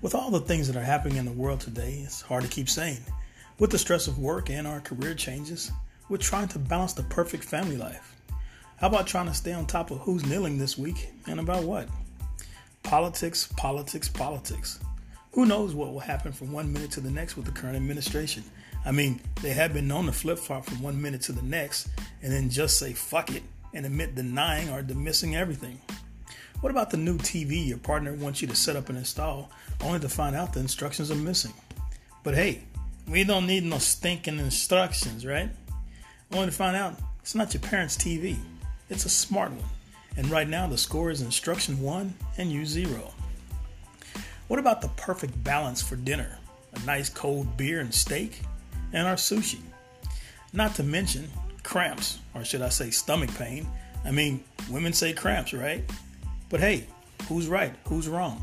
With all the things that are happening in the world today, it's hard to keep sane. With the stress of work and our career changes, we're trying to balance the perfect family life. How about trying to stay on top of who's kneeling this week and about what? Politics, politics, politics. Who knows what will happen from one minute to the next with the current administration? I mean, they have been known to flip flop from one minute to the next and then just say fuck it and admit denying or dismissing everything. What about the new TV your partner wants you to set up and install, only to find out the instructions are missing? But hey, we don't need no stinking instructions, right? Only to find out it's not your parents' TV, it's a smart one. And right now the score is instruction 1 and you 0. What about the perfect balance for dinner? A nice cold beer and steak, and our sushi. Not to mention cramps, or should I say stomach pain. I mean, women say cramps, right? But hey, who's right? Who's wrong?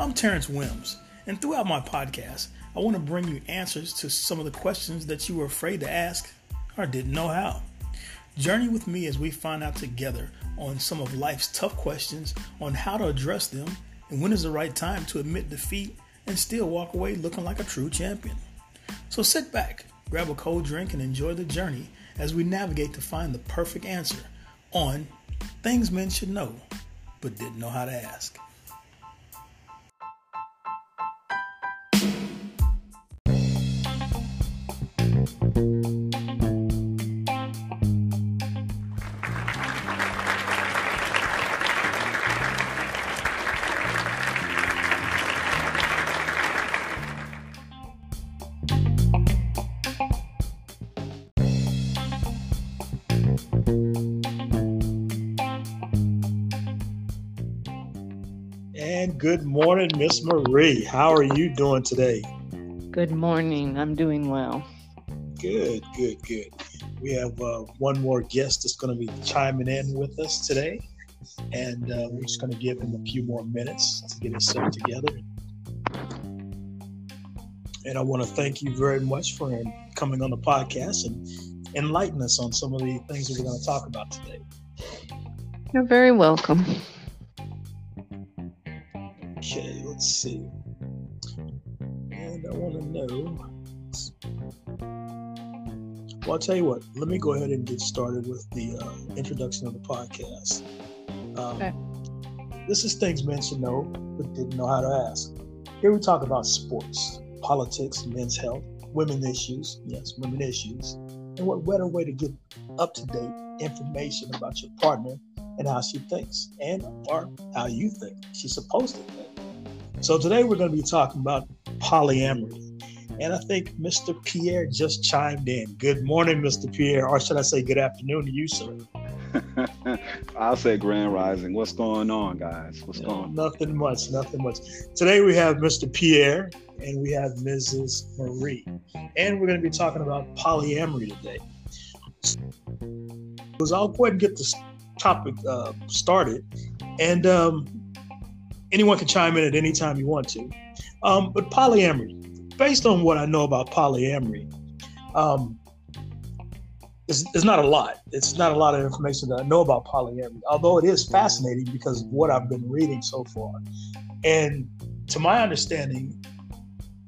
I'm Terrence Wims, and throughout my podcast, I want to bring you answers to some of the questions that you were afraid to ask or didn't know how. Journey with me as we find out together on some of life's tough questions on how to address them and when is the right time to admit defeat and still walk away looking like a true champion. So sit back, grab a cold drink, and enjoy the journey as we navigate to find the perfect answer on things men should know but didn't know how to ask. Good morning, Miss Marie. How are you doing today? Good morning. I'm doing well. Good, good, good. We have uh, one more guest that's going to be chiming in with us today, and uh, we're just going to give him a few more minutes to get himself together. And I want to thank you very much for coming on the podcast and enlighten us on some of the things that we're going to talk about today. You're very welcome. Let's see. And I want to know. Well, I'll tell you what, let me go ahead and get started with the uh, introduction of the podcast. Um, okay. This is things men should know but didn't know how to ask. Here we talk about sports, politics, men's health, women issues, yes, women issues, and what better way to get up to date information about your partner and how she thinks and or how you think she's supposed to think. So today we're going to be talking about polyamory. And I think Mr. Pierre just chimed in. Good morning, Mr. Pierre, or should I say good afternoon to you, sir? I'll say grand rising. What's going on, guys? What's yeah, going on? Nothing much, nothing much. Today we have Mr. Pierre and we have Mrs. Marie. And we're going to be talking about polyamory today. So I'll go ahead and get this topic uh, started. And um, anyone can chime in at any time you want to. Um, but polyamory, based on what I know about polyamory, um, it's, it's not a lot. It's not a lot of information that I know about polyamory, although it is fascinating because of what I've been reading so far. And to my understanding,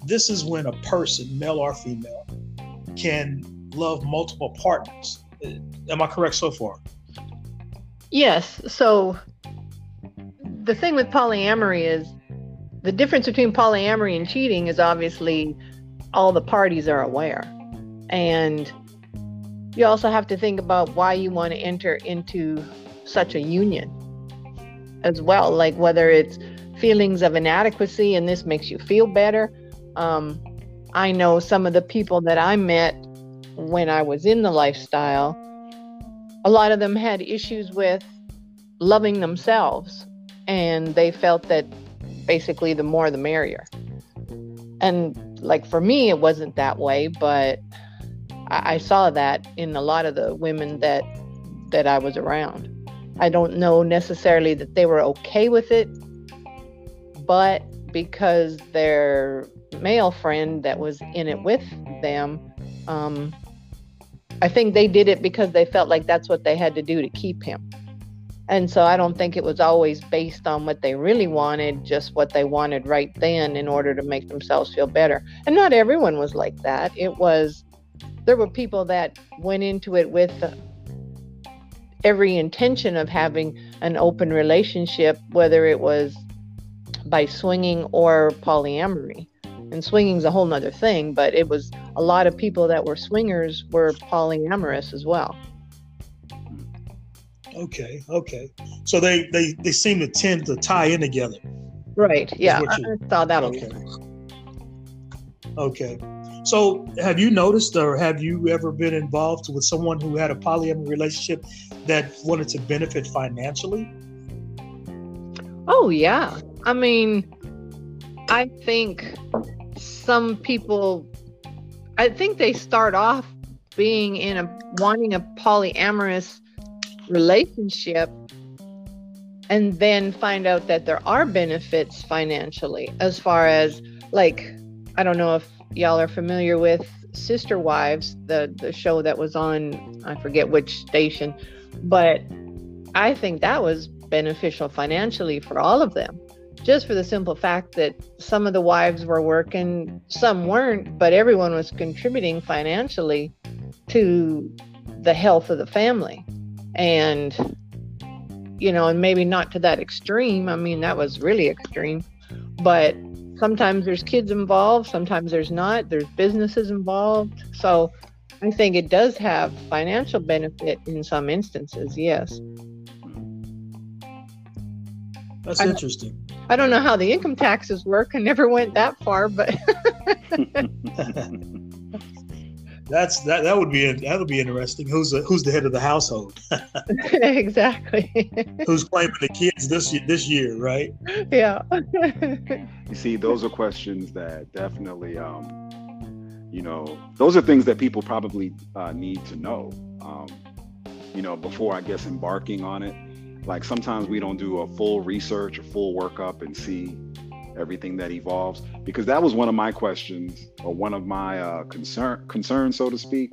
this is when a person, male or female, can love multiple partners. Am I correct so far? Yes. So the thing with polyamory is the difference between polyamory and cheating is obviously all the parties are aware. And you also have to think about why you want to enter into such a union as well, like whether it's feelings of inadequacy and this makes you feel better. Um, I know some of the people that I met when I was in the lifestyle, a lot of them had issues with loving themselves and they felt that basically the more the merrier. And like for me, it wasn't that way, but I, I saw that in a lot of the women that that I was around. I don't know necessarily that they were okay with it, but because their male friend that was in it with them, um, I think they did it because they felt like that's what they had to do to keep him. And so I don't think it was always based on what they really wanted, just what they wanted right then in order to make themselves feel better. And not everyone was like that. It was, there were people that went into it with every intention of having an open relationship, whether it was by swinging or polyamory. And swinging's a whole nother thing, but it was a lot of people that were swingers were polyamorous as well. Okay, okay. So they they they seem to tend to tie in together. Right. Yeah. I, I saw that. Okay. Okay. So, have you noticed, or have you ever been involved with someone who had a polyamorous relationship that wanted to benefit financially? Oh yeah. I mean, I think some people. I think they start off being in a wanting a polyamorous relationship and then find out that there are benefits financially as far as like i don't know if y'all are familiar with sister wives the the show that was on i forget which station but i think that was beneficial financially for all of them just for the simple fact that some of the wives were working some weren't but everyone was contributing financially to the health of the family and you know and maybe not to that extreme. I mean that was really extreme. But sometimes there's kids involved sometimes there's not. There's businesses involved. So i think it does have financial benefit in some instances yes. That's I, interesting. I don't know how the income taxes work. I never went that far but that's that. That would be that would be interesting. Who's the who's the head of the household? exactly. who's claiming the kids this this year, right? Yeah. you see, those are questions that definitely, um, you know, those are things that people probably uh, need to know. Um, you know, before I guess embarking on it. Like sometimes we don't do a full research, a full workup, and see everything that evolves because that was one of my questions or one of my uh, concern concerns so to speak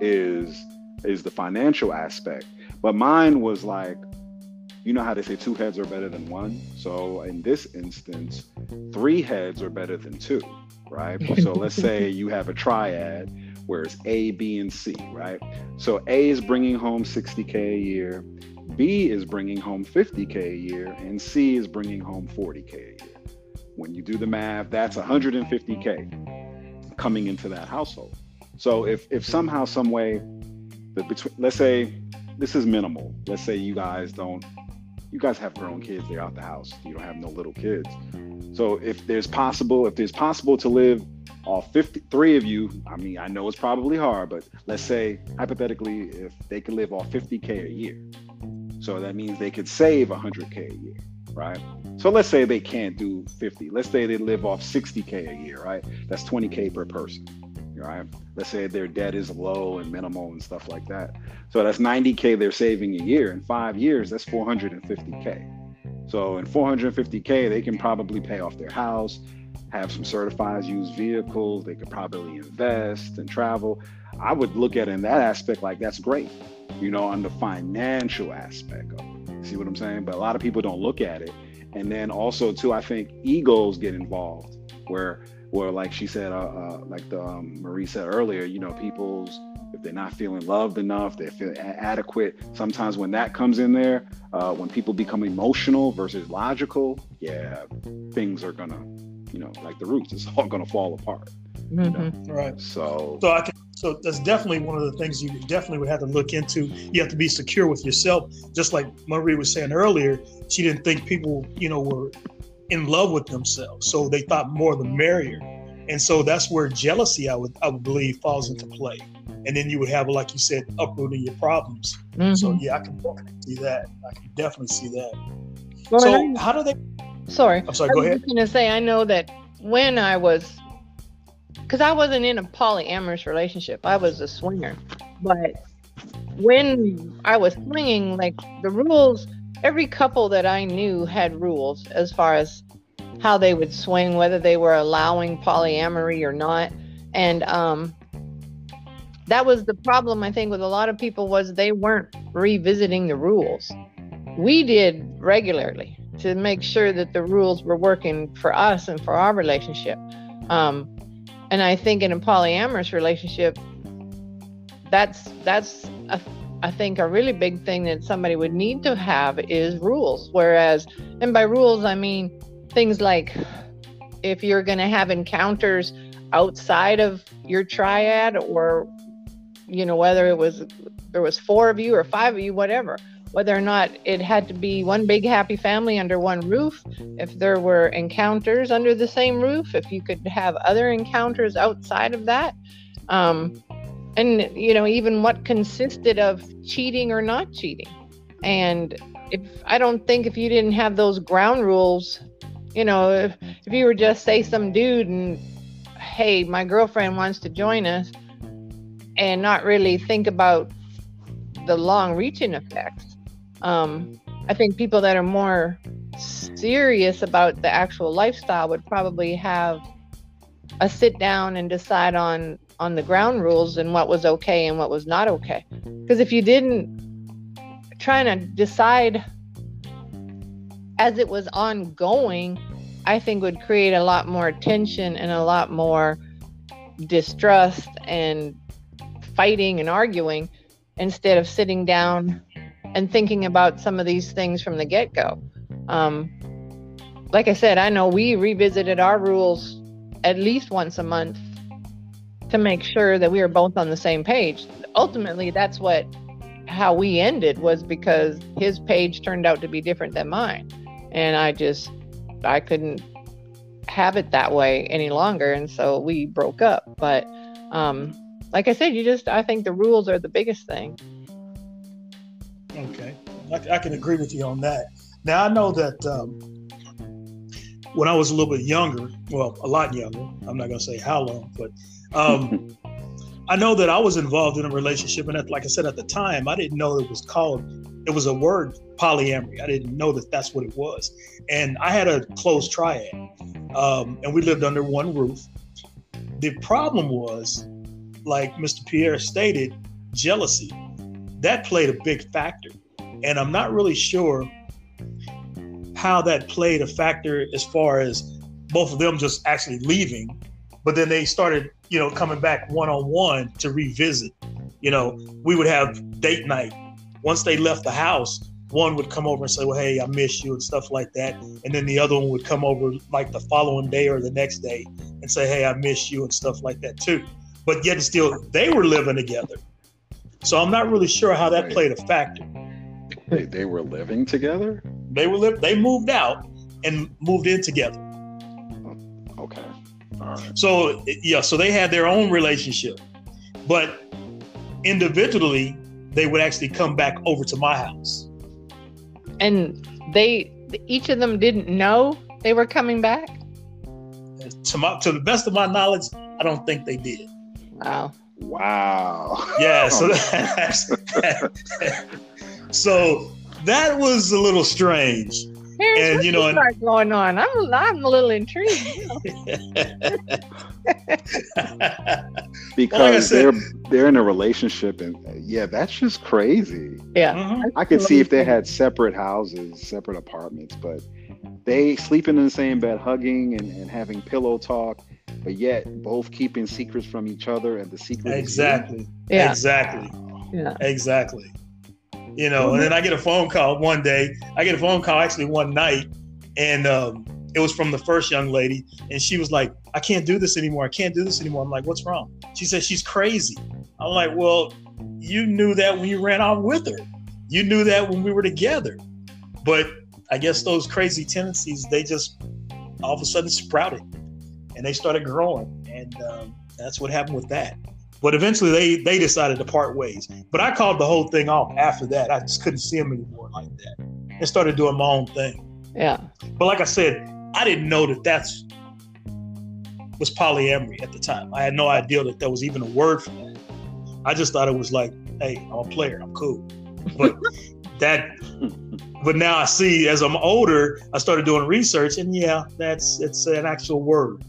is is the financial aspect. But mine was like you know how they say two heads are better than one? So in this instance three heads are better than two right? So let's say you have a triad where it's a b and c right? So a is bringing home 60k a year b is bringing home 50k a year and c is bringing home 40k a year when you do the math, that's 150k coming into that household. So if if somehow, some way, between, let's say this is minimal. Let's say you guys don't, you guys have grown kids, they're out the house. You don't have no little kids. So if there's possible, if there's possible to live all 53 of you, I mean, I know it's probably hard, but let's say hypothetically, if they could live off 50k a year, so that means they could save 100k a year right? So let's say they can't do 50. Let's say they live off 60K a year, right? That's 20K per person, right? Let's say their debt is low and minimal and stuff like that. So that's 90K they're saving a year. In five years, that's 450K. So in 450K, they can probably pay off their house, have some certified used vehicles. They could probably invest and travel. I would look at it in that aspect like that's great, you know, on the financial aspect of it. See what I'm saying? But a lot of people don't look at it. And then also too, I think egos get involved, where where like she said, uh, uh, like the um, Marie said earlier, you know, people's if they're not feeling loved enough, they feel adequate. Sometimes when that comes in there, uh, when people become emotional versus logical, yeah, things are gonna, you know, like the roots, it's all gonna fall apart. Mm-hmm. You know? Mm-hmm. Right. So, so I can so that's definitely one of the things you definitely would have to look into. You have to be secure with yourself, just like Marie was saying earlier. She didn't think people, you know, were in love with themselves, so they thought more the merrier. And so that's where jealousy, I would, I would believe, falls into play. And then you would have, like you said, uprooting your problems. Mm-hmm. So yeah, I can see that. I can definitely see that. Well, so how do they? Sorry, I'm sorry. Go ahead. I was. Going to say, I know that when I was because I wasn't in a polyamorous relationship. I was a swinger. But when I was swinging, like the rules, every couple that I knew had rules as far as how they would swing, whether they were allowing polyamory or not. And um, that was the problem I think with a lot of people was they weren't revisiting the rules. we did regularly to make sure that the rules were working for us and for our relationship. Um, and I think in a polyamorous relationship, that's that's a, I think a really big thing that somebody would need to have is rules. Whereas, and by rules I mean things like if you're going to have encounters outside of your triad, or you know whether it was there was four of you or five of you, whatever whether or not it had to be one big happy family under one roof, if there were encounters under the same roof, if you could have other encounters outside of that. Um, and, you know, even what consisted of cheating or not cheating. And if I don't think if you didn't have those ground rules, you know, if, if you were just say some dude and, hey, my girlfriend wants to join us, and not really think about the long reaching effects um, I think people that are more serious about the actual lifestyle would probably have a sit down and decide on on the ground rules and what was okay and what was not okay. Because if you didn't trying to decide as it was ongoing, I think would create a lot more tension and a lot more distrust and fighting and arguing instead of sitting down and thinking about some of these things from the get go. Um, like I said, I know we revisited our rules at least once a month to make sure that we were both on the same page. Ultimately, that's what how we ended was because his page turned out to be different than mine. And I just I couldn't have it that way any longer and so we broke up. But um like I said, you just I think the rules are the biggest thing. Okay, I, I, can agree with you on that. Now I know that um, when I was a little bit younger, well, a lot younger. I'm not going to say how long, but um, I know that I was involved in a relationship, and like I said at the time, I didn't know it was called. It was a word polyamory. I didn't know that that's what it was, and I had a close triad, um, and we lived under one roof. The problem was, like Mr. Pierre stated, jealousy that played a big factor. And I'm not really sure how that played a factor as far as both of them just actually leaving, but then they started, you know, coming back one on one to revisit. You know, we would have date night. Once they left the house, one would come over and say, Well, hey, I miss you and stuff like that. And then the other one would come over like the following day or the next day and say, Hey, I miss you and stuff like that too. But yet still they were living together. So I'm not really sure how that played a factor. They, they were living together. They were live. They moved out and moved in together. Okay. All right. So yeah, so they had their own relationship, but individually they would actually come back over to my house. And they each of them didn't know they were coming back. To my to the best of my knowledge, I don't think they did. Wow. Wow. Yeah. So that's, so that was a little strange. and you know, and, going on. I'm I'm a little intrigued. You know? because well, like they're they're in a relationship, and yeah, that's just crazy. Yeah, mm-hmm. I could see if they had separate houses, separate apartments, but they sleeping in the same bed, hugging and, and having pillow talk but yet both keeping secrets from each other and the secret exactly. Yeah. Exactly. Yeah. Exactly. You know and then i get a phone call one day. I get a phone call actually one night and um, it was from the first young lady and she was like i can't do this anymore. I can't do this anymore. I'm like what's wrong? She said she's crazy. I'm like well you knew that when you ran off with her. You knew that when we were together. But i guess those crazy tendencies they just all of a sudden sprouted and they started growing, and um, that's what happened with that. But eventually, they they decided to part ways. But I called the whole thing off after that. I just couldn't see them anymore like that, and started doing my own thing. Yeah. But like I said, I didn't know that that's was polyamory at the time. I had no idea that there was even a word for that. I just thought it was like, hey, I'm a player, I'm cool. But that but now I see as I'm older, I started doing research and yeah, that's it's an actual word.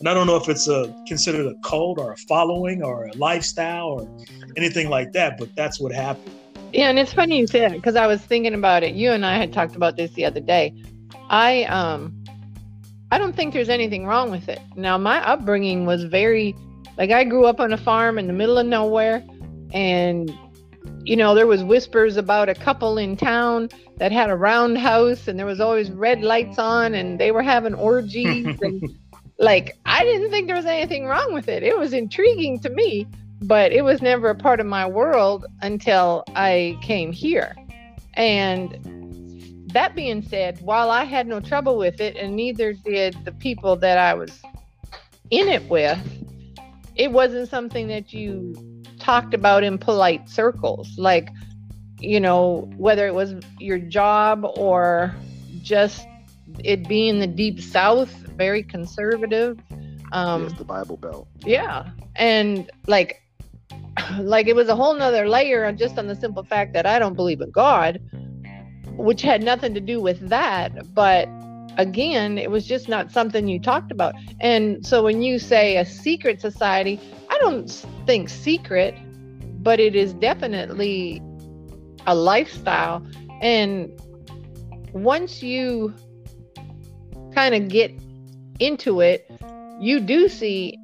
And I don't know if it's a considered a cult or a following or a lifestyle or anything like that, but that's what happened. Yeah, and it's funny you say that because I was thinking about it. You and I had talked about this the other day. I um I don't think there's anything wrong with it. Now my upbringing was very like I grew up on a farm in the middle of nowhere and you know there was whispers about a couple in town that had a roundhouse and there was always red lights on and they were having orgies and like I didn't think there was anything wrong with it. It was intriguing to me, but it was never a part of my world until I came here. And that being said, while I had no trouble with it and neither did the people that I was in it with, it wasn't something that you talked about in polite circles like you know whether it was your job or just it being the deep south very conservative um yes, the bible belt. Yeah. And like like it was a whole nother layer on just on the simple fact that i don't believe in god which had nothing to do with that. But again it was just not something you talked about. And so when you say a secret society i don't think secret but it is definitely a lifestyle. And once you kind of get into it, you do see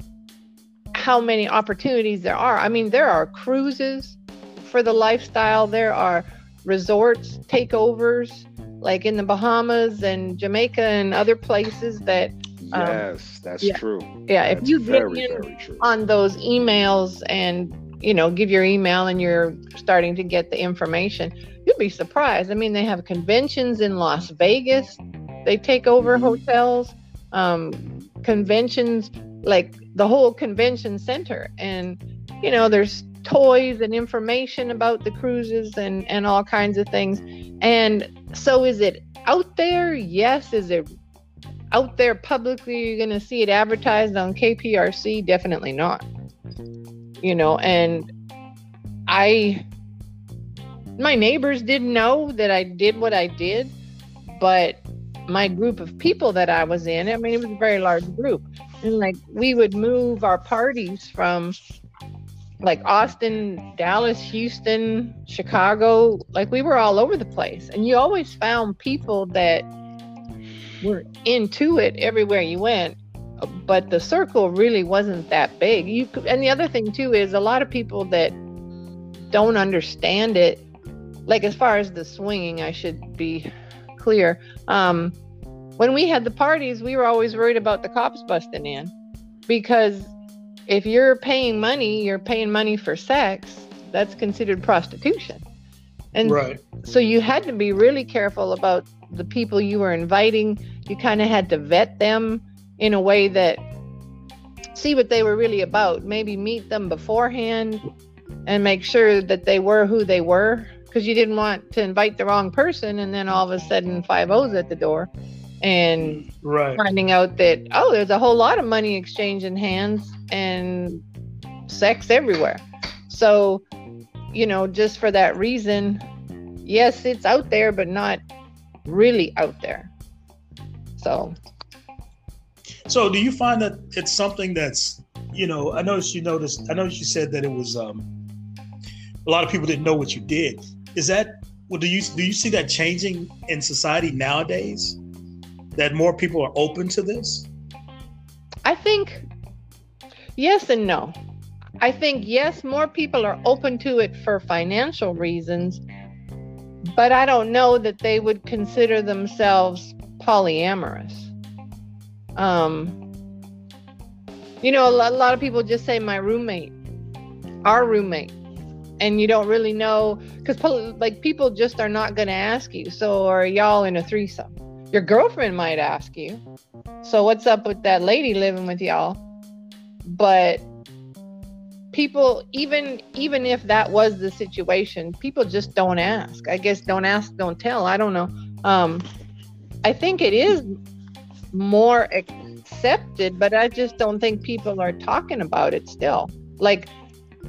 how many opportunities there are. I mean, there are cruises for the lifestyle, there are resorts, takeovers, like in the Bahamas and Jamaica and other places that. Um, yes, that's yeah, true. Yeah, if you very, get in on those emails and you know give your email and you're starting to get the information, you'd be surprised. I mean, they have conventions in Las Vegas. They take over mm-hmm. hotels um, conventions, like the whole convention center. And, you know, there's toys and information about the cruises and, and all kinds of things. And so is it out there? Yes. Is it out there publicly? You're going to see it advertised on KPRC? Definitely not. You know, and I, my neighbors didn't know that I did what I did, but my group of people that I was in, I mean, it was a very large group. And like we would move our parties from like Austin, Dallas, Houston, Chicago, like we were all over the place. And you always found people that were into it everywhere you went. But the circle really wasn't that big. You could, and the other thing too is a lot of people that don't understand it, like as far as the swinging, I should be clear. Um, when we had the parties, we were always worried about the cops busting in because if you're paying money, you're paying money for sex, that's considered prostitution. And right. so you had to be really careful about the people you were inviting. You kind of had to vet them in a way that see what they were really about. Maybe meet them beforehand and make sure that they were who they were because you didn't want to invite the wrong person and then all of a sudden five O's at the door and right. finding out that oh there's a whole lot of money exchanging hands and sex everywhere. So you know just for that reason yes it's out there but not really out there. So. So do you find that it's something that's you know i noticed you noticed i noticed you said that it was um a lot of people didn't know what you did is that well do you do you see that changing in society nowadays? That more people are open to this? I think yes and no. I think yes more people are open to it for financial reasons but i don't know that they would consider themselves polyamorous. Um you know a lot, a lot of people just say my roommate our roommate and you don't really know because like people just are not going to ask you. So are y'all in a threesome? Your girlfriend might ask you. So what's up with that lady living with y'all? But people even even if that was the situation people just don't ask. I guess don't ask don't tell. I don't know. Um i think it is more accepted but i just don't think people are talking about it still. Like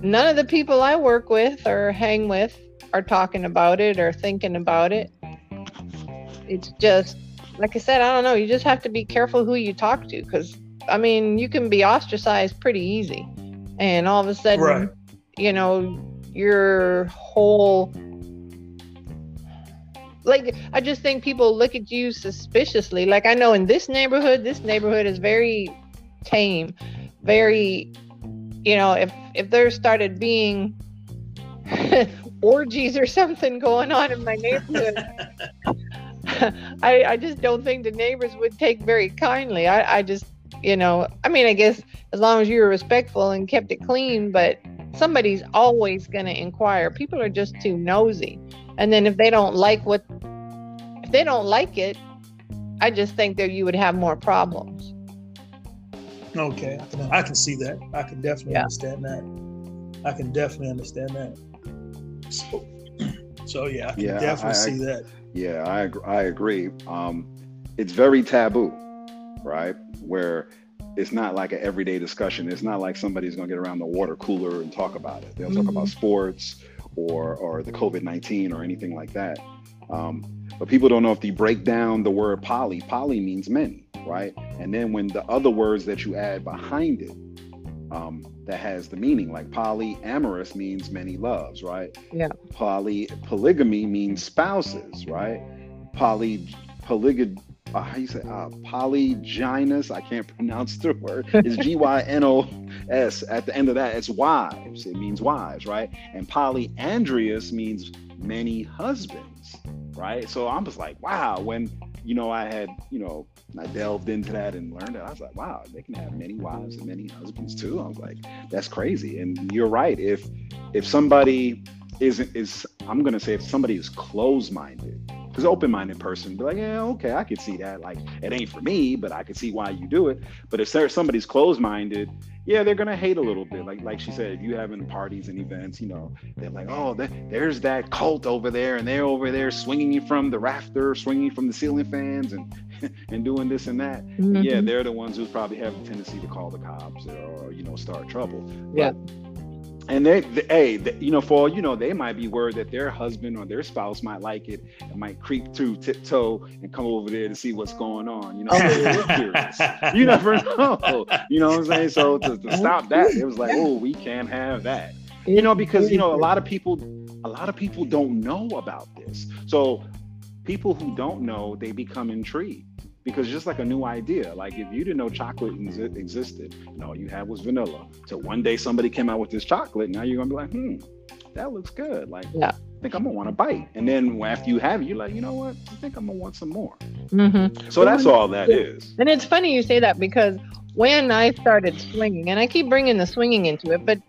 none of the people I work with or hang with are talking about it or thinking about it. It's just, like I said, I don't know. You just have to be careful who you talk to because, I mean, you can be ostracized pretty easy. And all of a sudden, right. you know, your whole like I just think people look at you suspiciously. Like I know in this neighborhood, this neighborhood is very tame, very you know, if if there started being orgies or something going on in my neighborhood, I I just don't think the neighbors would take very kindly. I I just you know, I mean, I guess as long as you were respectful and kept it clean, but somebody's always going to inquire. People are just too nosy. And then if they don't like what, if they don't like it, I just think that you would have more problems. Okay, I can, I can see that. I can definitely yeah. understand that. I can definitely understand that. So, so yeah, I can yeah, definitely I, see that. Yeah, I I agree. Um, it's very taboo, right? Where it's not like an everyday discussion. It's not like somebody's going to get around the water cooler and talk about it. They'll mm-hmm. talk about mm-hmm. sports or or the COVID nineteen or anything like that. Um, but people don't know if they break down the word poly. Poly means many, right? And then when the other words that you add behind it, um, that has the meaning, like polyamorous means many loves, right? Yeah. Poly polygamy means spouses, right? Poly polygamy uh, how you say uh, polygynous i can't pronounce the word It's g-y-n-o-s at the end of that it's wives it means wives right and polyandrous means many husbands right so i'm just like wow when you know i had you know i delved into that and learned it i was like wow they can have many wives and many husbands too i was like that's crazy and you're right if if somebody isn't is i'm gonna say if somebody is closed-minded because open-minded person be like, yeah, okay, I could see that. Like, it ain't for me, but I could see why you do it. But if somebody's closed-minded, yeah, they're gonna hate a little bit. Like, like she said, if you having parties and events, you know, they're like, oh, there's that cult over there, and they're over there swinging you from the rafter, swinging you from the ceiling fans, and and doing this and that. Mm-hmm. Yeah, they're the ones who probably have a tendency to call the cops or, or you know start trouble. Yeah. But, and they, they hey, they, you know, for you know, they might be worried that their husband or their spouse might like it and might creep through tiptoe and come over there to see what's going on. You know, oh. you never know. You know what I'm saying? So to, to stop that, it was like, oh, we can't have that. You know, because you know, a lot of people, a lot of people don't know about this. So people who don't know, they become intrigued because just like a new idea like if you didn't know chocolate existed and all you had was vanilla so one day somebody came out with this chocolate now you're gonna be like hmm that looks good like yeah. I think i'm gonna want to bite. And then after you have it you're like you know what? I think i'm gonna want some more. Mm-hmm. so that's all that is. And it's funny you say that because when i started swinging and i keep bringing the swinging into it but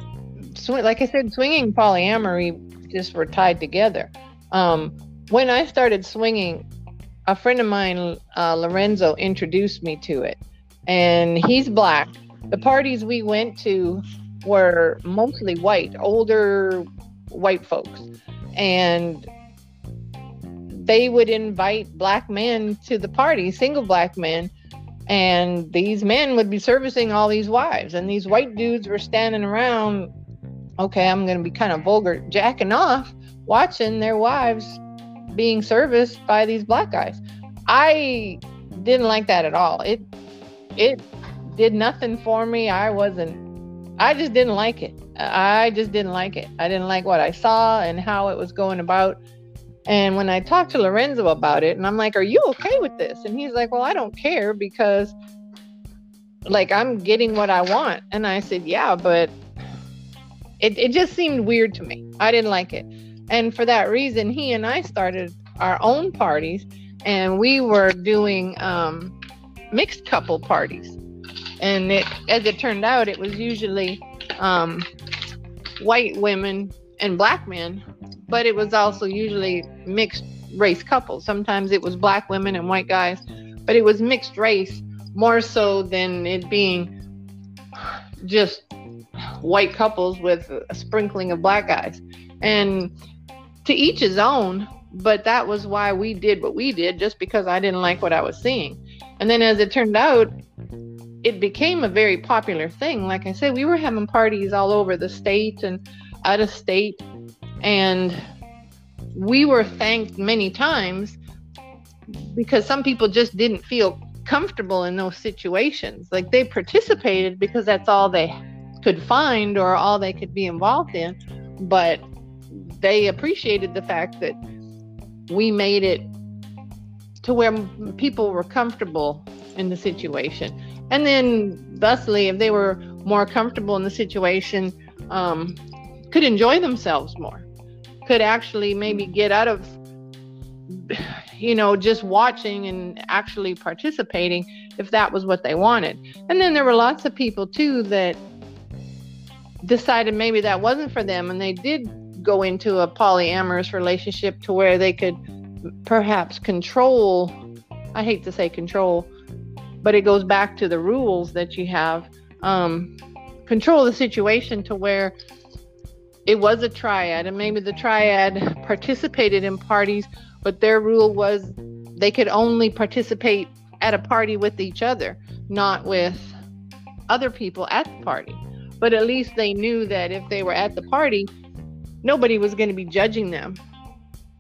sw- like i said swinging polyamory just were tied together. Um, when i started swinging a friend of mine, uh, Lorenzo, introduced me to it, and he's black. The parties we went to were mostly white, older white folks, and they would invite black men to the party, single black men, and these men would be servicing all these wives, and these white dudes were standing around. Okay, I'm going to be kind of vulgar, jacking off, watching their wives being serviced by these black guys. I didn't like that at all. It it did nothing for me. I wasn't I just didn't like it. I just didn't like it. I didn't like what I saw and how it was going about. And when I talked to Lorenzo about it, and I'm like, Are you okay with this? And he's like, Well, I don't care because like I'm getting what I want. And I said, Yeah, but it, it just seemed weird to me. I didn't like it. And for that reason, he and I started our own parties and we were doing um, mixed couple parties. And it, as it turned out, it was usually um, white women and black men, but it was also usually mixed race couples. Sometimes it was black women and white guys, but it was mixed race more so than it being just white couples with a sprinkling of black guys. And to each his own, but that was why we did what we did, just because I didn't like what I was seeing. And then as it turned out, it became a very popular thing. Like I said, we were having parties all over the state and out of state. And we were thanked many times because some people just didn't feel comfortable in those situations. Like they participated because that's all they could find or all they could be involved in. But they appreciated the fact that we made it to where people were comfortable in the situation. And then, thusly, if they were more comfortable in the situation, um, could enjoy themselves more, could actually maybe get out of, you know, just watching and actually participating if that was what they wanted. And then there were lots of people too that decided maybe that wasn't for them and they did go into a polyamorous relationship to where they could perhaps control I hate to say control, but it goes back to the rules that you have. Um, control the situation to where it was a triad, and maybe the triad participated in parties, but their rule was they could only participate at a party with each other, not with other people at the party. But at least they knew that if they were at the party, nobody was going to be judging them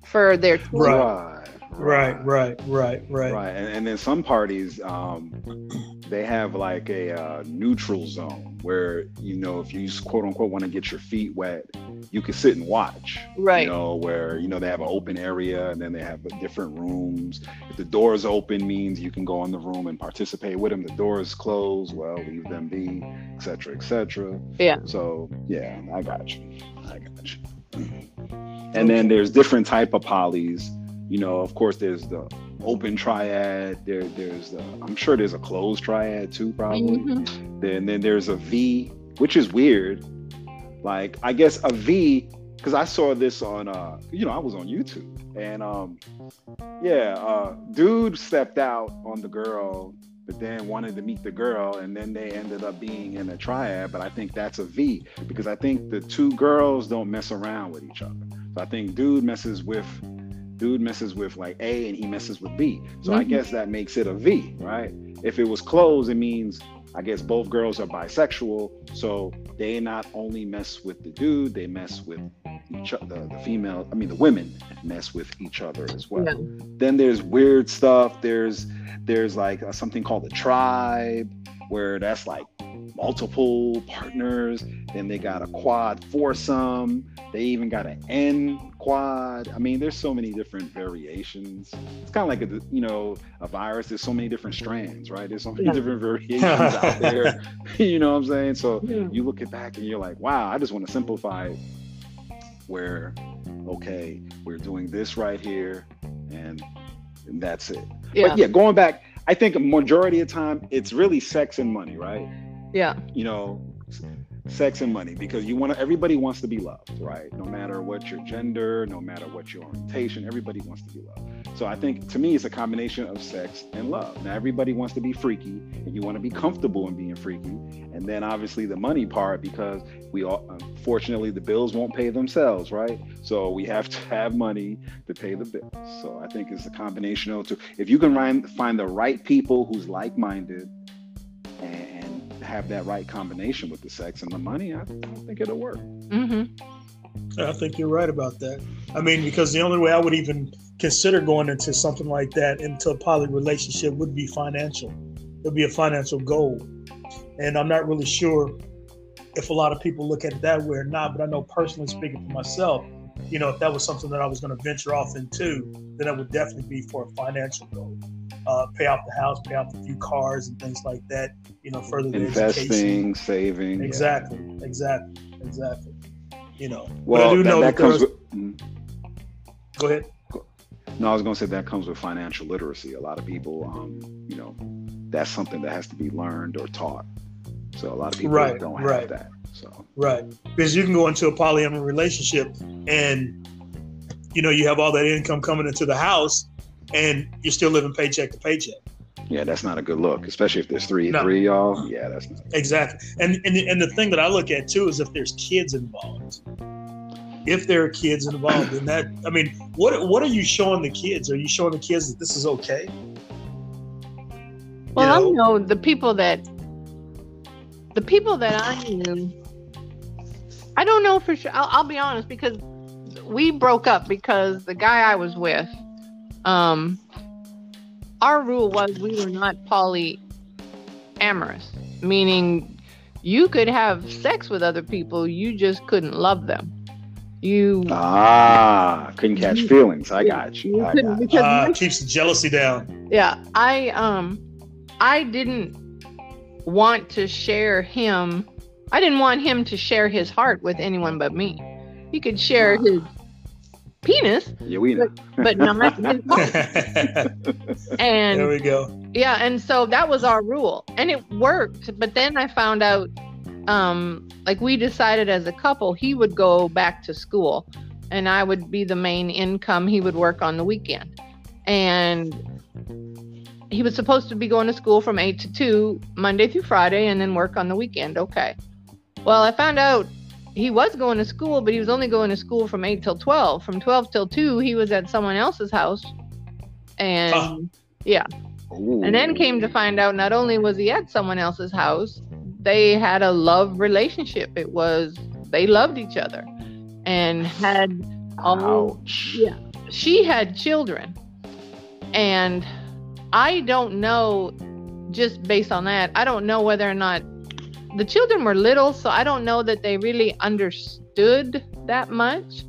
for their choice. Right. Right, right, right, right. Right, and, and then some parties, um, they have like a uh, neutral zone where you know if you quote unquote want to get your feet wet, you can sit and watch. Right. You know where you know they have an open area and then they have different rooms. If the doors open, means you can go in the room and participate with them. The doors closed, well, leave them be, etc., etc. Yeah. So yeah, I got you. I got you. And then there's different type of polys you know, of course, there's the open triad. There, there's the, I'm sure there's a closed triad too, probably. Mm-hmm. Then, then there's a V, which is weird. Like, I guess a V, because I saw this on, uh, you know, I was on YouTube, and um, yeah, uh, dude stepped out on the girl, but then wanted to meet the girl, and then they ended up being in a triad. But I think that's a V because I think the two girls don't mess around with each other. So I think dude messes with dude messes with like A and he messes with B. So mm-hmm. I guess that makes it a V, right? If it was closed, it means I guess both girls are bisexual. So they not only mess with the dude, they mess with each other, the female, I mean the women mess with each other as well. Yeah. Then there's weird stuff. There's there's like uh, something called the tribe where that's like multiple partners. Then they got a quad foursome. They even got an N quad. I mean, there's so many different variations. It's kind of like a you know a virus. There's so many different strands, right? There's so many yeah. different variations out there. you know what I'm saying? So yeah. you look it back and you're like, wow, I just want to simplify it. Where, okay, we're doing this right here, and, and that's it. Yeah. But yeah, going back, I think a majority of time it's really sex and money, right? Yeah. You know, sex and money because you want everybody wants to be loved right? No matter what your gender no matter what your orientation everybody wants to be loved. So i think to me it's a combination of sex and love. Now everybody wants to be freaky and you want to be comfortable in being freaky and then obviously the money part because we all unfortunately the bills won't pay themselves right? So we have to have money to pay the bills. So i think it's a combination of two. If you can find, the right people who's like-minded have that right combination with the sex and the money, I, I think it'll work. Mm-hmm. I think you're right about that. I mean, because the only way I would even consider going into something like that, into a poly relationship, would be financial. It'd be a financial goal. And I'm not really sure if a lot of people look at it that way or not, but I know personally speaking for myself, you know, if that was something that I was going to venture off into, then it would definitely be for a financial goal uh, pay off the house, pay off a few cars and things like that. You know, further the investing, education. saving. Exactly, yeah. exactly, exactly. You know, well, I do that, know that, that comes with. Mm, go ahead. No, I was going to say that comes with financial literacy. A lot of people, um, you know, that's something that has to be learned or taught. So a lot of people right, don't have right. that. So right, because you can go into a polyamorous relationship and you know you have all that income coming into the house and you're still living paycheck to paycheck. Yeah, that's not a good look, especially if there's three, no. three y'all. Yeah, that's not exactly. And and the, and the thing that I look at too is if there's kids involved. If there are kids involved in that, I mean, what what are you showing the kids? Are you showing the kids that this is okay? Well, you know? I know the people that the people that I knew. I don't know for sure. I'll, I'll be honest because we broke up because the guy I was with um, our rule was we were not polyamorous, meaning you could have sex with other people, you just couldn't love them. You Ah, couldn't catch feelings. I got you. I couldn't- got you. because Uh, my- keeps the jealousy down. yeah, I um I didn't want to share him. I didn't want him to share his heart with anyone but me. He could share his penis, Yeah, we know. but not his heart. there we go. yeah, and so that was our rule, and it worked. But then I found out, um, like we decided as a couple, he would go back to school, and I would be the main income. He would work on the weekend, and he was supposed to be going to school from eight to two Monday through Friday, and then work on the weekend. Okay. Well, I found out he was going to school, but he was only going to school from eight till twelve. From twelve till two, he was at someone else's house, and. Huh. Ooh. And then came to find out not only was he at someone else's house, they had a love relationship. It was they loved each other and had all Ouch. yeah. She had children. And I don't know just based on that, I don't know whether or not the children were little, so I don't know that they really understood that much.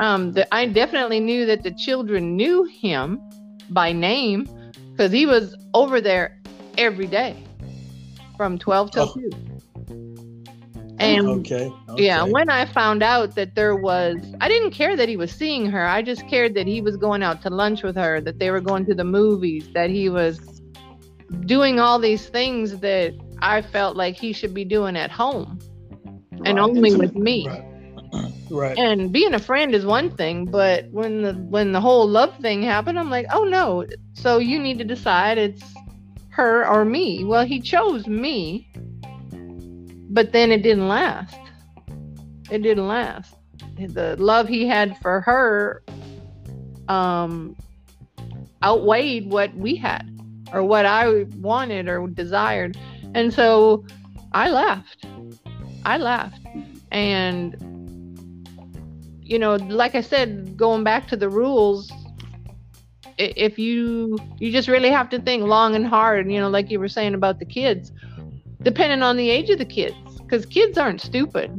Um, the, I definitely knew that the children knew him by name because he was over there every day from 12 till Oh. 2. And Okay. yeah, when I found out that there was, I didn't care that he was seeing her. I just cared that he was going out to lunch with her, that they were going to the movies, that he was doing all these things that I felt like he should be doing at home and only intimate. with me. Right. Right. And being a friend is one thing, but when the when the whole love thing happened, I'm like, oh no. So you need to decide it's her or me. Well, he chose me, but then it didn't last. It didn't last. The love he had for her um outweighed what we had or what I wanted or desired. And so I left. I left. And you know, like I said, going back to the rules, if you you just really have to think long and hard, you know, like you were saying about the kids, depending on the age of the kids, because kids aren't stupid,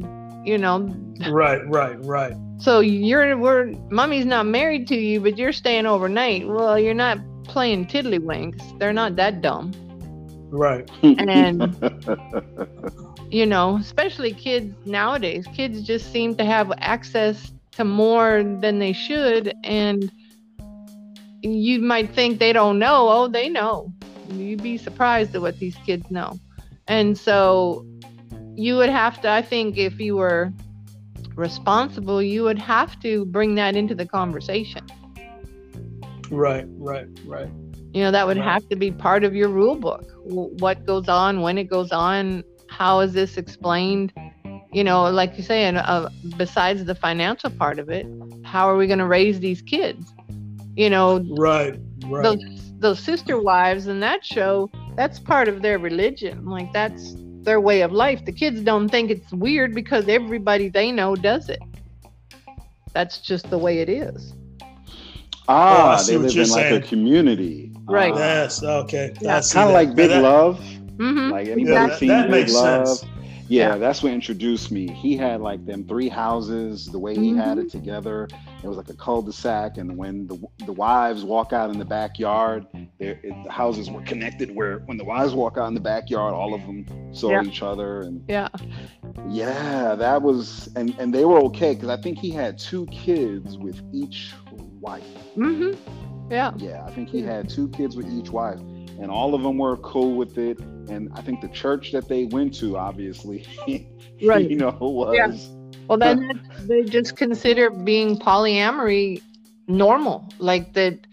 you know. Right. Right. Right. So you're we're mommy's not married to you, but you're staying overnight. Well, you're not playing tiddlywinks. They're not that dumb. Right. And you know, especially kids nowadays. Kids just seem to have access to more than they should, and you might think they don't know. Oh, they know. You'd be surprised at what these kids know. And so you would have to, I think, if you were responsible, you would have to bring that into the conversation. Right. Right. Right. You know, that would Right. have to be part of your rule book. What goes on, when it goes on, how is this explained? You know, like you're saying, uh, besides the financial part of it, how are we going to raise these kids? You know, Right. Right. those those sister wives in that show, that's part of their religion. Like that's their way of life. The kids don't think it's weird because everybody they know does it. That's just the way it is. Oh, ah, see they live you're in like a community. Right. Ah. Yes. Okay. Yeah. I kind of that. like Big Now that- Love. hmm Like anybody Yeah, that- seen that Big Love? sense. Yeah, Yeah. that's what introduced me. He had like them three houses, the way he had Mm-hmm. it together. It was like a cul-de-sac, and when the the wives walk out in the backyard, it, the houses were connected. Where when the wives walk out in the backyard, all of them saw Yeah. each other, and Yeah. yeah, that was and and they were okay because I think he had two kids with each wife. hmm Yeah. Yeah, I think he had two kids with each wife, and all of them were cool with it. And I think the church that they went to, obviously, Right. you know, was Yeah. Well, then they just consider being polyamory normal, like that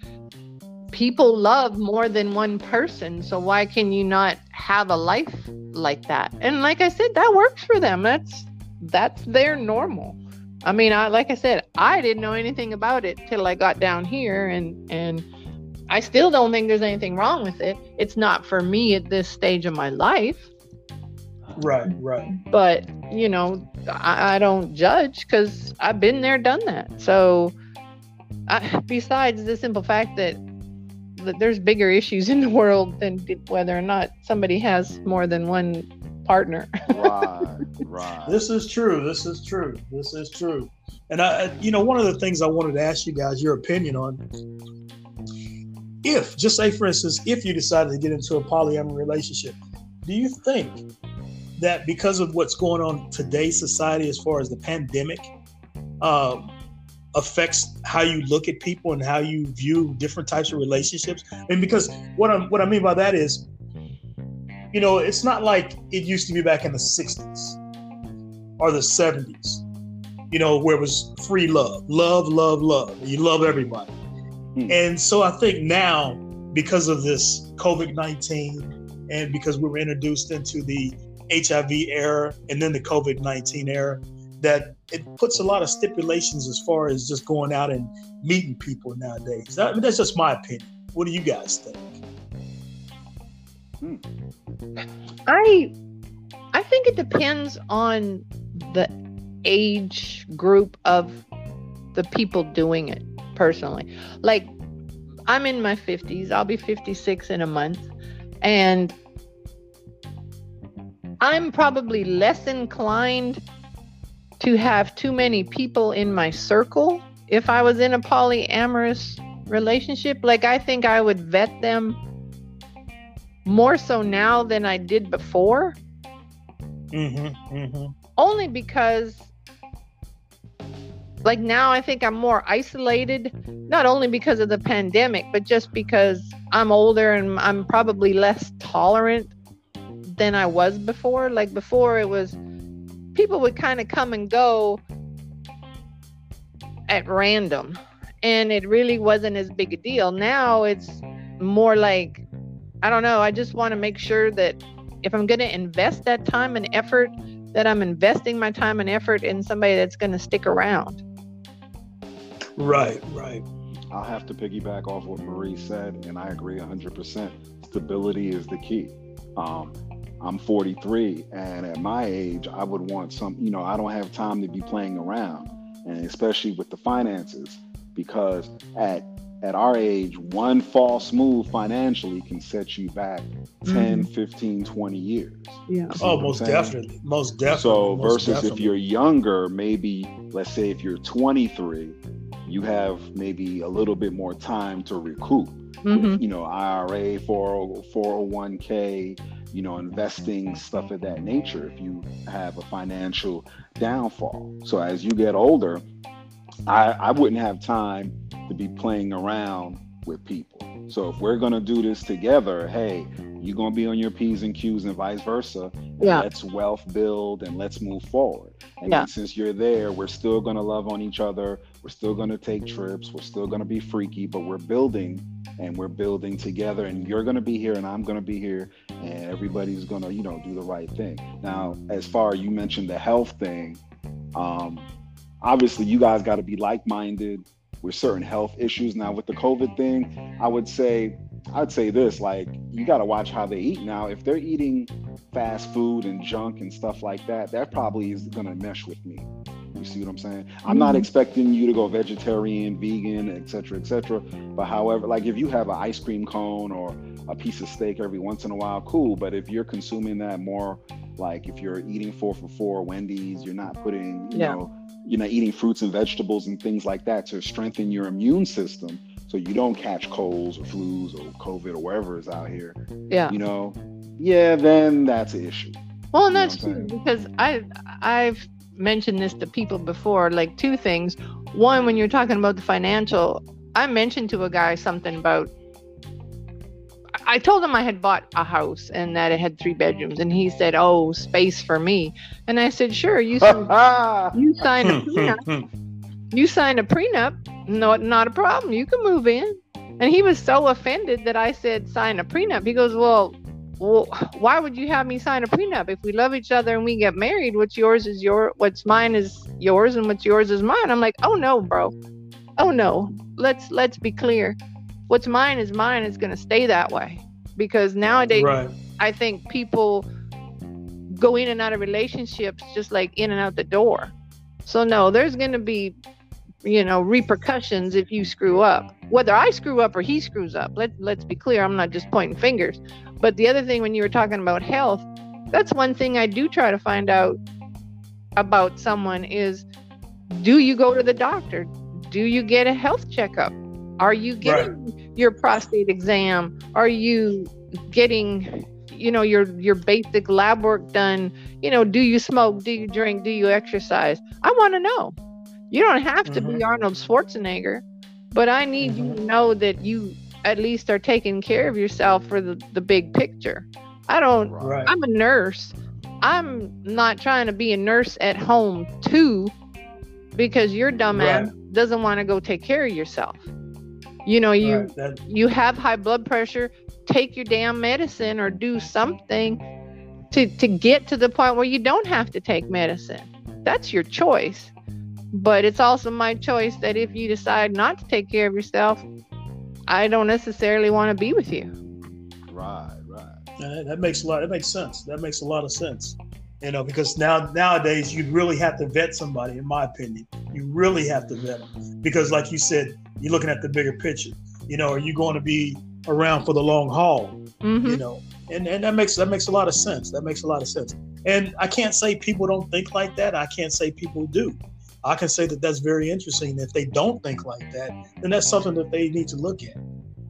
people love more than one person. So why can you not have a life like that? And like I said, that works for them. That's that's their normal. I mean, I like I said, I didn't know anything about it till I got down here, and and I still don't think there's anything wrong with it. It's not for me at this stage of my life Right. Right. but you know i, I don't judge because i've been there done that so I, besides the simple fact that, that there's bigger issues in the world than whether or not somebody has more than one partner. right, right. This is true. This is true. This is true. And I, you know, one of the things I wanted to ask you guys your opinion on. If, just say for instance, if you decided to get into a polyamory relationship, do you think that because of what's going on today's society as far as the pandemic um, affects how you look at people and how you view different types of relationships? And because what I'm what I mean by that is, you know, it's not like it used to be back in the '60s or the '70s you know, where it was free love, love, love, love. You love everybody. Hmm. And so I think now, because of this COVID 19 and because we were introduced into the HIV era and then the COVID 19 era, that it puts a lot of stipulations as far as just going out and meeting people nowadays. I mean, that's just my opinion. What do you guys think? Hmm. I I think it depends on the age group of the people doing it personally. Like I'm in my 50s, I'll be 56 in a month, and I'm probably less inclined to have too many people in my circle if I was in a polyamorous relationship. Like, I think I would vet them more so now than I did before. Mm-hmm, mm-hmm. Only because like now I think I'm more isolated, not only because of the pandemic, but just because I'm older and I'm probably less tolerant than I was before. Like before, it was people would kind of come and go at random, and it really wasn't as big a deal. Now it's more like, I don't know, I just want to make sure that if I'm going to invest that time and effort, that I'm investing my time and effort in somebody that's going to stick around. Right, right. I'll have to piggyback off what Marie said, and I agree 100%. Stability is the key. Um, I'm 43, and at my age, I would want some, you know, I don't have time to be playing around, and especially with the finances, because at at our age, one false move financially can set you back 10, mm-hmm. 15, 20 years. Yeah. Oh, most definitely. Most definitely. So, most versus definitely. if you're younger, maybe, let's say if you're 23, you have maybe a little bit more time to recoup. Mm-hmm. You know, IRA, 401k, you know, investing, stuff of that nature if you have a financial downfall. So as you get older, I, I wouldn't have time to be playing around with people. So if we're gonna do this together, hey, you're gonna be on your P's and Q's and vice versa. Yeah. Let's wealth build and let's move forward. And yeah. since you're there, we're still gonna love on each other. We're still gonna take trips. We're still gonna be freaky, but we're building and we're building together. And you're gonna be here and I'm gonna be here, and everybody's gonna, you know, do the right thing. Now, as far you mentioned the health thing, um, obviously you guys got to be like-minded with certain health issues. Now with the COVID thing, I would say I'd say this like you got to watch how they eat now. If they're eating fast food and junk and stuff like that, that probably is going to mesh with me. You see what I'm saying? I'm not mm-hmm. expecting you to go vegetarian, vegan, etc., etc. But however, like if you have an ice cream cone or a piece of steak every once in a while, cool. But if you're consuming that more, like if you're eating four for four Wendy's, you're not putting, you yeah. know, you know, eating fruits and vegetables and things like that to strengthen your immune system so you don't catch colds or flus or COVID or whatever is out here. Yeah. You know, yeah, then that's an issue. Well, and that's true because I I've mentioned this to people before, like two things. One, when you're talking about the financial, I mentioned to a guy something about I told him I had bought a house and that it had three bedrooms, and he said, "Oh, space for me." And I said, "Sure, you you signed a prenup. you signed a prenup. No, not a problem. You can move in." And he was so offended that I said, "Sign a prenup." He goes, "Well, well, why would you have me sign a prenup if we love each other and we get married? What's yours is your, what's mine is yours, and what's yours is mine." I'm like, "Oh no, bro. Oh no. Let's let's be clear." What's mine is mine is going to stay that way because nowadays right. i think people go in and out of relationships just like in and out the door so no there's going to be you know repercussions if you screw up whether i screw up or he screws up let, let's be clear i'm not just pointing fingers but the other thing when you were talking about health that's one thing I do try to find out about someone is do you go to the doctor? Do you get a health checkup? Are you getting right. Your prostate exam? Are you getting you know your your basic lab work done? You know, do you smoke? Do you drink? Do you exercise? I want to know. You don't have to mm-hmm. be Arnold Schwarzenegger, but I need mm-hmm. you to know that you at least are taking care of yourself for the, the big picture. I don't right. I'm a nurse. I'm not trying to be a nurse at home too because your dumbass right. doesn't want to go take care of yourself. You know, you right. that, you have high blood pressure, take your damn medicine or do something to to get to the point where you don't have to take medicine. That's your choice. But it's also my choice that if you decide not to take care of yourself, I don't necessarily want to be with you. Right, right. Uh, that makes a lot. That makes sense. That makes a lot of sense. You know, because now nowadays you really have to vet somebody. In my opinion, you really have to vet them because, like you said, you're looking at the bigger picture. You know, are you going to be around for the long haul? Mm-hmm. You know, and and that makes that makes a lot of sense. That makes a lot of sense. And I can't say people don't think like that. I can't say people do. I can say that that's very interesting. If they don't think like that, then that's something that they need to look at,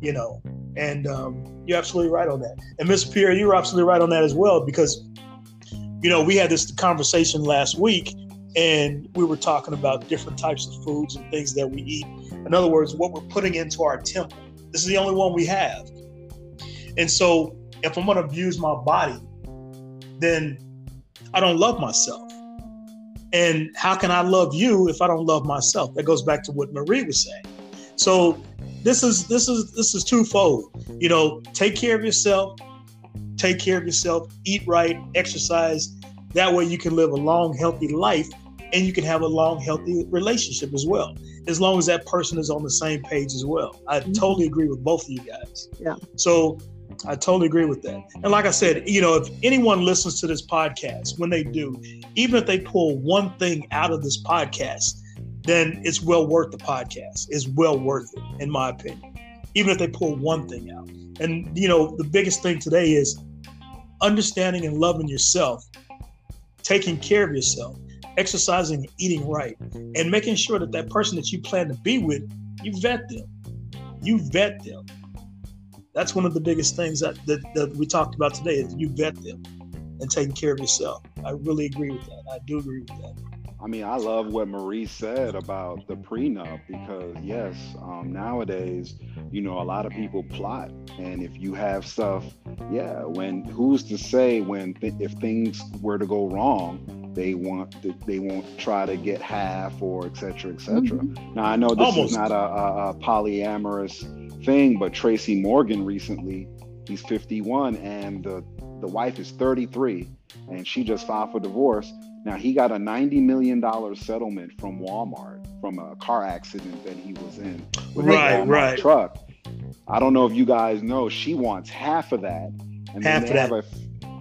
you know. And um, you're absolutely right on that. And Miss Pierre, you're absolutely right on that as well, because, you know, we had this conversation last week and we were talking about different types of foods and things that we eat. In other words, what we're putting into our temple. This is the only one we have. And so if I'm going to abuse my body, then I don't love myself. And how can I love you if I don't love myself? That goes back to what Marie was saying. So this is this is this is twofold. You know, take care of yourself, take care of yourself, eat right, exercise. That way you can live a long, healthy life and you can have a long, healthy relationship as well. As long as that person is on the same page as well. I mm-hmm. totally agree with both of you guys. Yeah. So I totally agree with that. And like I said, you know, if anyone listens to this podcast, when they do, even if they pull one thing out of this podcast, then it's well worth the podcast. It's well worth it, in my opinion. Even if they pull one thing out. And you know, the biggest thing today is understanding and loving yourself, taking care of yourself, exercising, eating right, and making sure that that person that you plan to be with, you vet them. You vet them that's one of the biggest things that, that, that we talked about today is you vet them and taking care of yourself. I really agree with that. I do agree with that. I mean, I love what Marie said about the prenup because, yes, um, nowadays, you know, a lot of people plot, and if you have stuff, yeah, when who's to say when th- if things were to go wrong, they want to, they won't try to get half or et cetera, et cetera. Mm-hmm. Now I know this Almost. is not a, a, a polyamorous thing, but Tracy Morgan recently, he's 51 and the, the wife is 33 and she just filed for divorce. Now he got a $90 million settlement from Walmart from a car accident that he was in with right, a right. truck. I don't know if you guys know, she wants half of that. And half they have a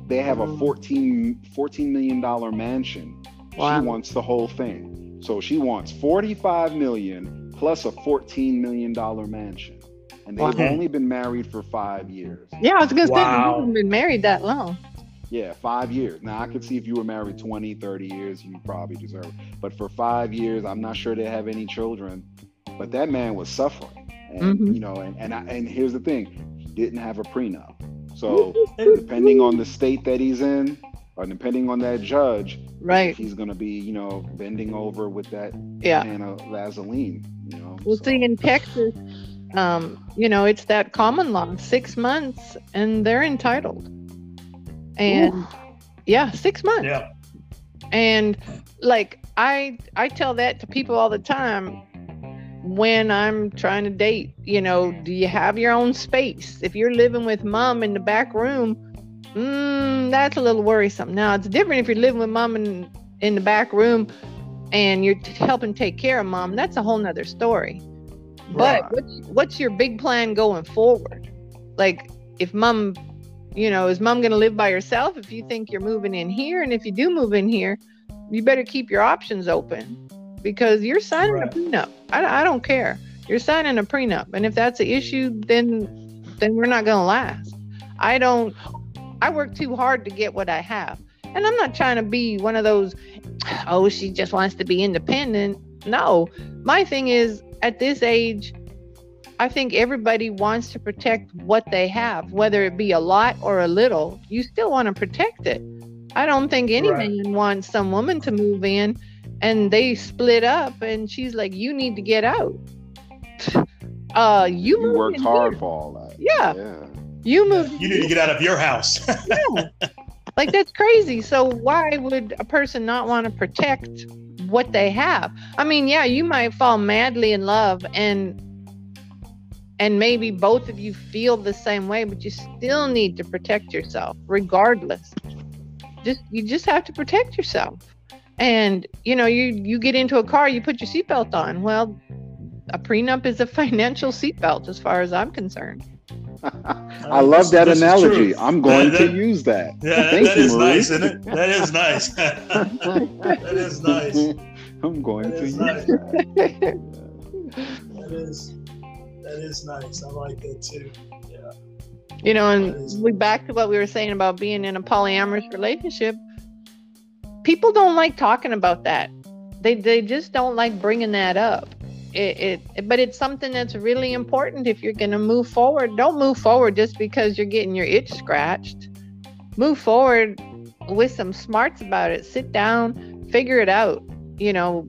they have a 14, 14 million dollar mansion. Wow. She wants the whole thing. So she wants 45 million plus a 14 million dollar mansion and they've wow. only been married for five years. Yeah, I was gonna wow. say you haven't been married that long. Yeah, five years. Now I could see if you were married 20, 30 years, you probably deserve it. But for five years, I'm not sure they have any children. But that man was suffering. And mm-hmm. you know, and, and I, and here's the thing, he didn't have a prenup. So depending on the state that he's in, or depending on that judge, right, he's gonna be, you know, bending over with that yeah. can of Vaseline. You know. We'll so. see in Texas um, you know, it's that common law, six months, and they're entitled. And Ooh. yeah, six months. Yeah. And like I I tell that to people all the time when I'm trying to date. You know, do you have your own space? If you're living with mom in the back room, mm, that's a little worrisome. Now it's different if you're living with mom in in the back room and you're helping take care of mom. That's a whole nother story. But what's, what's your big plan going forward? Like, if mom, you know, is mom going to live by herself if you think you're moving in here? And if you do move in here, you better keep your options open because you're signing right. a prenup. I, I don't care. You're signing a prenup. And if that's an issue, then then we're not going to last. I don't I work too hard to get what I have. And I'm not trying to be one of those, oh, she just wants to be independent. No, my thing is at this age, I think everybody wants to protect what they have, whether it be a lot or a little. You still want to protect it. I don't think any right. man wants some woman to move in and they split up and she's like, You need to get out. Uh you, you worked hard here. for all that. Yeah. yeah. You moved You need to get out of your house. yeah. Like that's crazy. So why would a person not want to protect what they have? I mean, yeah, you might fall madly in love and and maybe mm. both of you feel the same way, but you still need to protect yourself regardless just you just have to protect yourself and you know you you get into a car you put your seatbelt on well a prenup is a financial seatbelt as far as i'm concerned I uh, love that analogy. I'm going that, that, to use that. Yeah, Thank that you, is Marie. nice, isn't it? That is nice. that is nice. I'm going that to use nice. that. that is that is nice. I like that too. Yeah. You know, and we back to what we were saying about being in a polyamorous relationship. People don't like talking about that. They they just don't like bringing that up. It, it but it's something that's really important if you're going to move forward. Don't move forward just because you're getting your itch scratched. Move forward with some smarts about it. Sit down, figure it out. You know,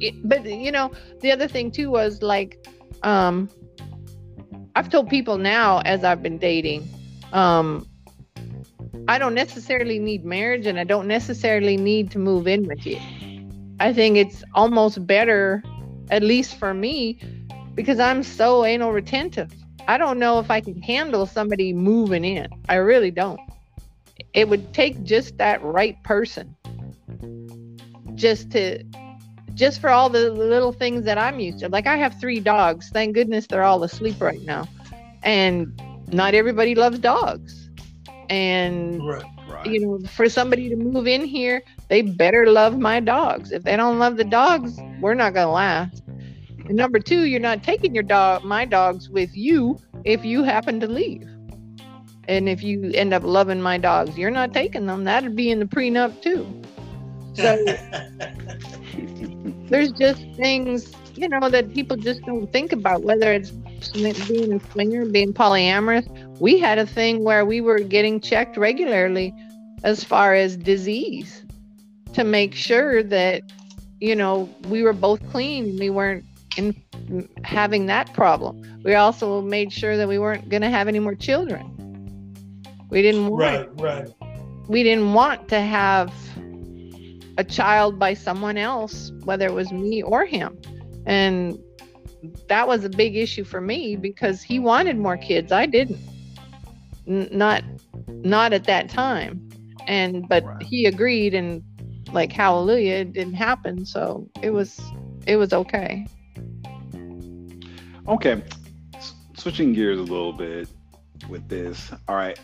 it, but you know the other thing too was like um I've told people now as I've been dating, um, I don't necessarily need marriage and I don't necessarily need to move in with you. I think it's almost better, at least for me, because I'm so anal retentive. I don't know if I can handle somebody moving in. I really don't. It would take just that right person just to just for all the little things that I'm used to. Like I have three dogs. Thank goodness they're all asleep right now. And not everybody loves dogs. And right, right. you know, for somebody to move in here, they better love my dogs. If they don't love the dogs, we're not gonna last. And number two, you're not taking your dog my dogs with you if you happen to leave. And if you end up loving my dogs, you're not taking them. That'd be in the prenup too. So there's just things, you know, that people just don't think about, whether it's being a swinger, being polyamorous. We had a thing where we were getting checked regularly as far as disease to make sure that, you know, we were both clean. We weren't in having that problem. We also made sure that we weren't going to have any more children. We didn't want, right, right. We didn't want to have a child by someone else, whether it was me or him. And that was a big issue for me because he wanted more kids. I didn't. N- not not at that time. And but right. he agreed and like hallelujah it didn't happen so it was it was okay okay S- switching gears a little bit with this all right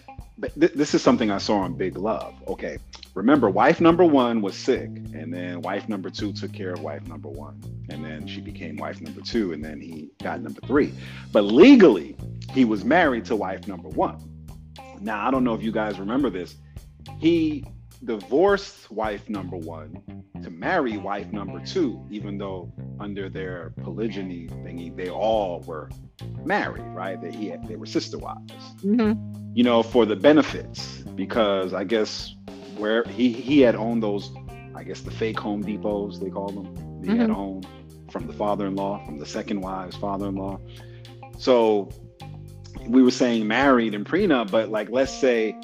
th- this is something i saw on big love okay remember, wife number one was sick, and then wife number two took care of wife number one, and then she became wife number two, and then he got number three. But legally, he was married to wife number one. Now, I don't know if you guys remember this. He divorced wife number one to marry wife number two, even though under their polygyny thingy, they all were married, right? They, he had, they were sister wives. Mm-hmm. You know, for the benefits, because I guess where he he had owned those, I guess the fake Home Depots they call them. He mm-hmm. had owned from the father-in-law, from the second wife's father-in-law. So we were saying married and prenup, but like let's say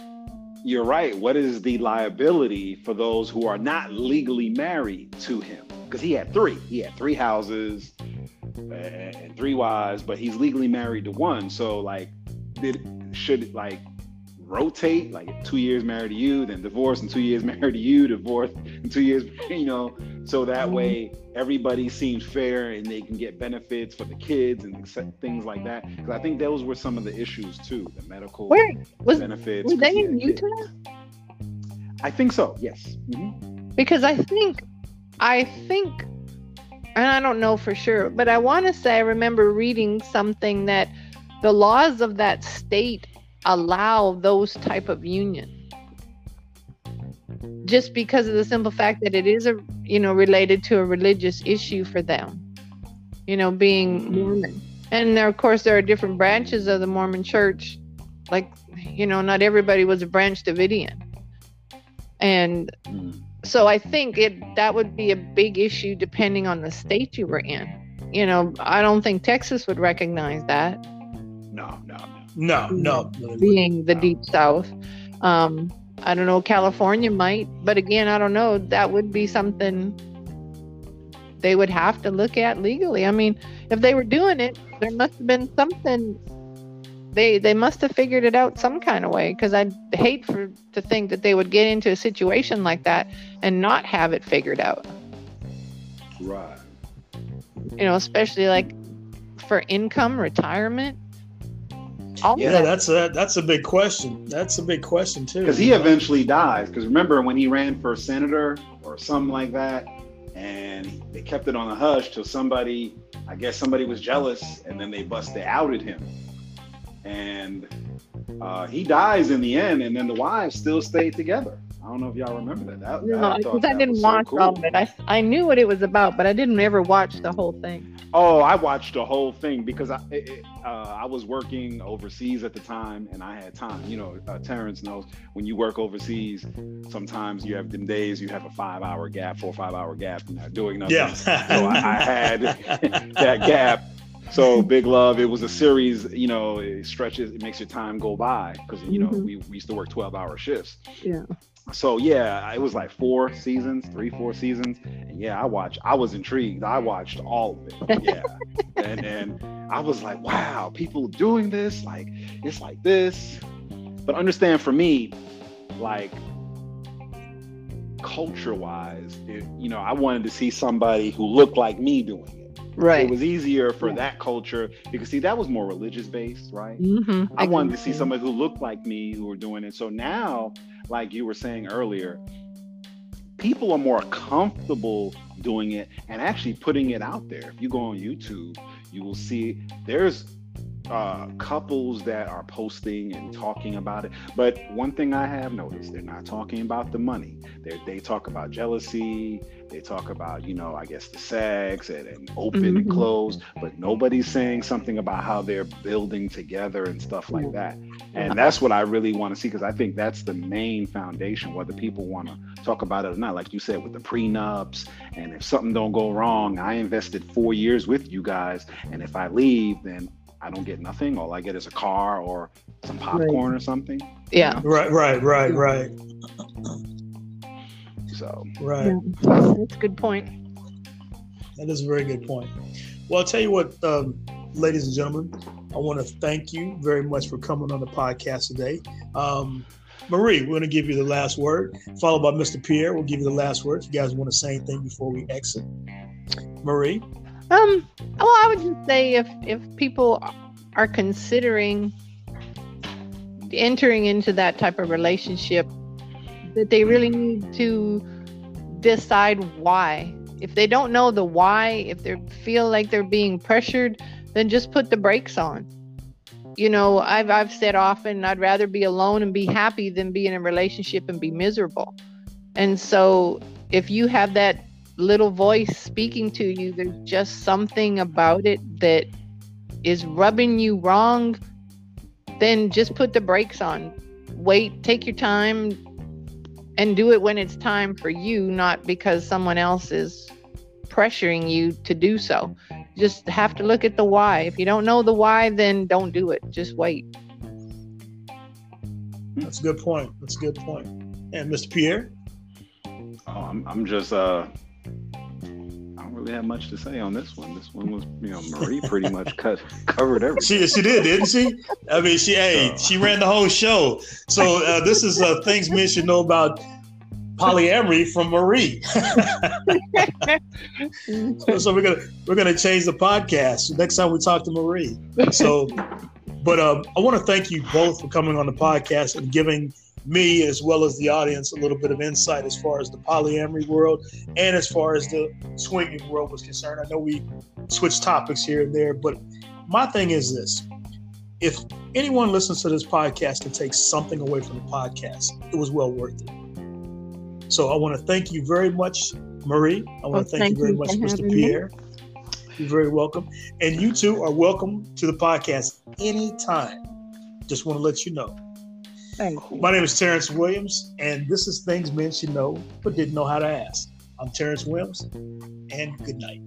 you're right. What is the liability for those who are not legally married to him? Because he had three. He had three houses and three wives, but he's legally married to one. So like, did should like rotate, like two years married to you, then divorce, and two years married to you, divorce, and two years, you know, so that mm-hmm. way everybody seems fair and they can get benefits for the kids and things like that. Because I think those were some of the issues too, the medical Where, was, benefits. Was they in Utah? I think so. Yes. Mm-hmm. Because I think, I think, and I don't know for sure, but I want to say I remember reading something that the laws of that state allow those type of unions just because of the simple fact that it is a you know related to a religious issue for them you know being mormon. And there of course there are different branches of the mormon church. Like you know not everybody was a branch davidian and so i think it that would be a big issue depending on the state you were in. You know i don't think texas would recognize that. No no no no no being the deep south um I don't know, California might, but again, I don't know. That would be something they would have to look at legally. I mean, if they were doing it, there must have been something they they must have figured it out some kind of way because I'd hate for to think that they would get into a situation like that and not have it figured out. Right. You know, especially like for income, retirement. All yeah, that. that's a that's a big question. That's a big question too. Because he eventually dies. Because remember when he ran for senator or something like that, and they kept it on the hush till somebody, I guess somebody was jealous, and then they busted outed him, and uh, he dies in the end, and then the wives still stayed together. I don't know if y'all remember that. that no, because I, I, didn't watch so cool. all of it. I, I knew what it was about, but I didn't ever watch the whole thing. Oh, I watched the whole thing because I it, uh, I was working overseas at the time and I had time. You know, uh, Terrence knows when you work overseas, sometimes you have them days you have a five hour gap, four or five hour gap, you're not doing nothing. Yeah. so I, I had that gap so big love it was a series you know it stretches it makes your time go by because you know mm-hmm. we, we used to work 12 hour shifts yeah so yeah, it was like four seasons, three, four seasons. And yeah, I watched, I was intrigued. I watched all of it. Yeah. and and I was like, wow, people doing this, like it's like this. But understand for me, like culture wise, you know, I wanted to see somebody who looked like me doing it. Right. it was easier for yeah. that culture because see that was more religious based, right? Mm-hmm. I, I wanted to see somebody who looked like me who were doing it. So now like you were saying earlier, people are more comfortable doing it and actually putting it out there. If you go on YouTube, you will see there's uh, couples that are posting and talking about it. But one thing I have noticed, they're not talking about the money. They they talk about jealousy. They talk about, you know, I guess the sex and, and open mm-hmm. and closed, but nobody's saying something about how they're building together and stuff like that. And that's what I really want to see because I think that's the main foundation, whether people want to talk about it or not. Like you said, with the prenups, and if something don't go wrong, I invested four years with you guys, and if I leave, then I don't get nothing. All I get is a car or some popcorn right. or something. Yeah. You know? Right, right, right, right. So right, yeah. that's a good point. That is a very good point. Well, I'll tell you what, um, ladies and gentlemen, I want to thank you very much for coming on the podcast today. Um, Marie, we're going to give you the last word, followed by Mr. Pierre. We'll give you the last word. If you guys want to say anything before we exit, Marie. Um. Well, I would just say if if people are considering entering into that type of relationship, that they really need to decide why. If they don't know the why, if they feel like they're being pressured, then just put the brakes on. You know, I've I've said often I'd rather be alone and be happy than be in a relationship and be miserable. And so if you have that little voice speaking to you, there's just something about it that is rubbing you wrong, then just put the brakes on. Wait, take your time, and do it when it's time for you, not because someone else is pressuring you to do so. Just have to look at the why. If you don't know the why, then don't do it. Just wait. That's a good point. That's a good point. And Mr. Pierre? Oh, I'm, I'm just uh really have much to say on this one. This one was, you know, Marie pretty much cut covered everything. She she did, didn't she? I mean, she hey, she ran the whole show. So uh, this is uh, things men should know about polyamory from Marie. so we're gonna we're gonna change the podcast next time we talk to Marie. So, but um, I want to thank you both for coming on the podcast and giving me as well as the audience a little bit of insight as far as the polyamory world and as far as the swinging world was concerned. I know we switched topics here and there, but my thing is this if anyone listens to this podcast can take something away from the podcast, it was well worth it. So I want to thank you very much, Marie. I want Well, to thank, you very much, Mr. having me. Pierre. You're very welcome. And you two are welcome to the podcast anytime. Just want to let you know. Thank you. My name is Terrence Williams, and this is Things Men Should Know but Didn't Know How to Ask. I'm Terrence Williams, and good night.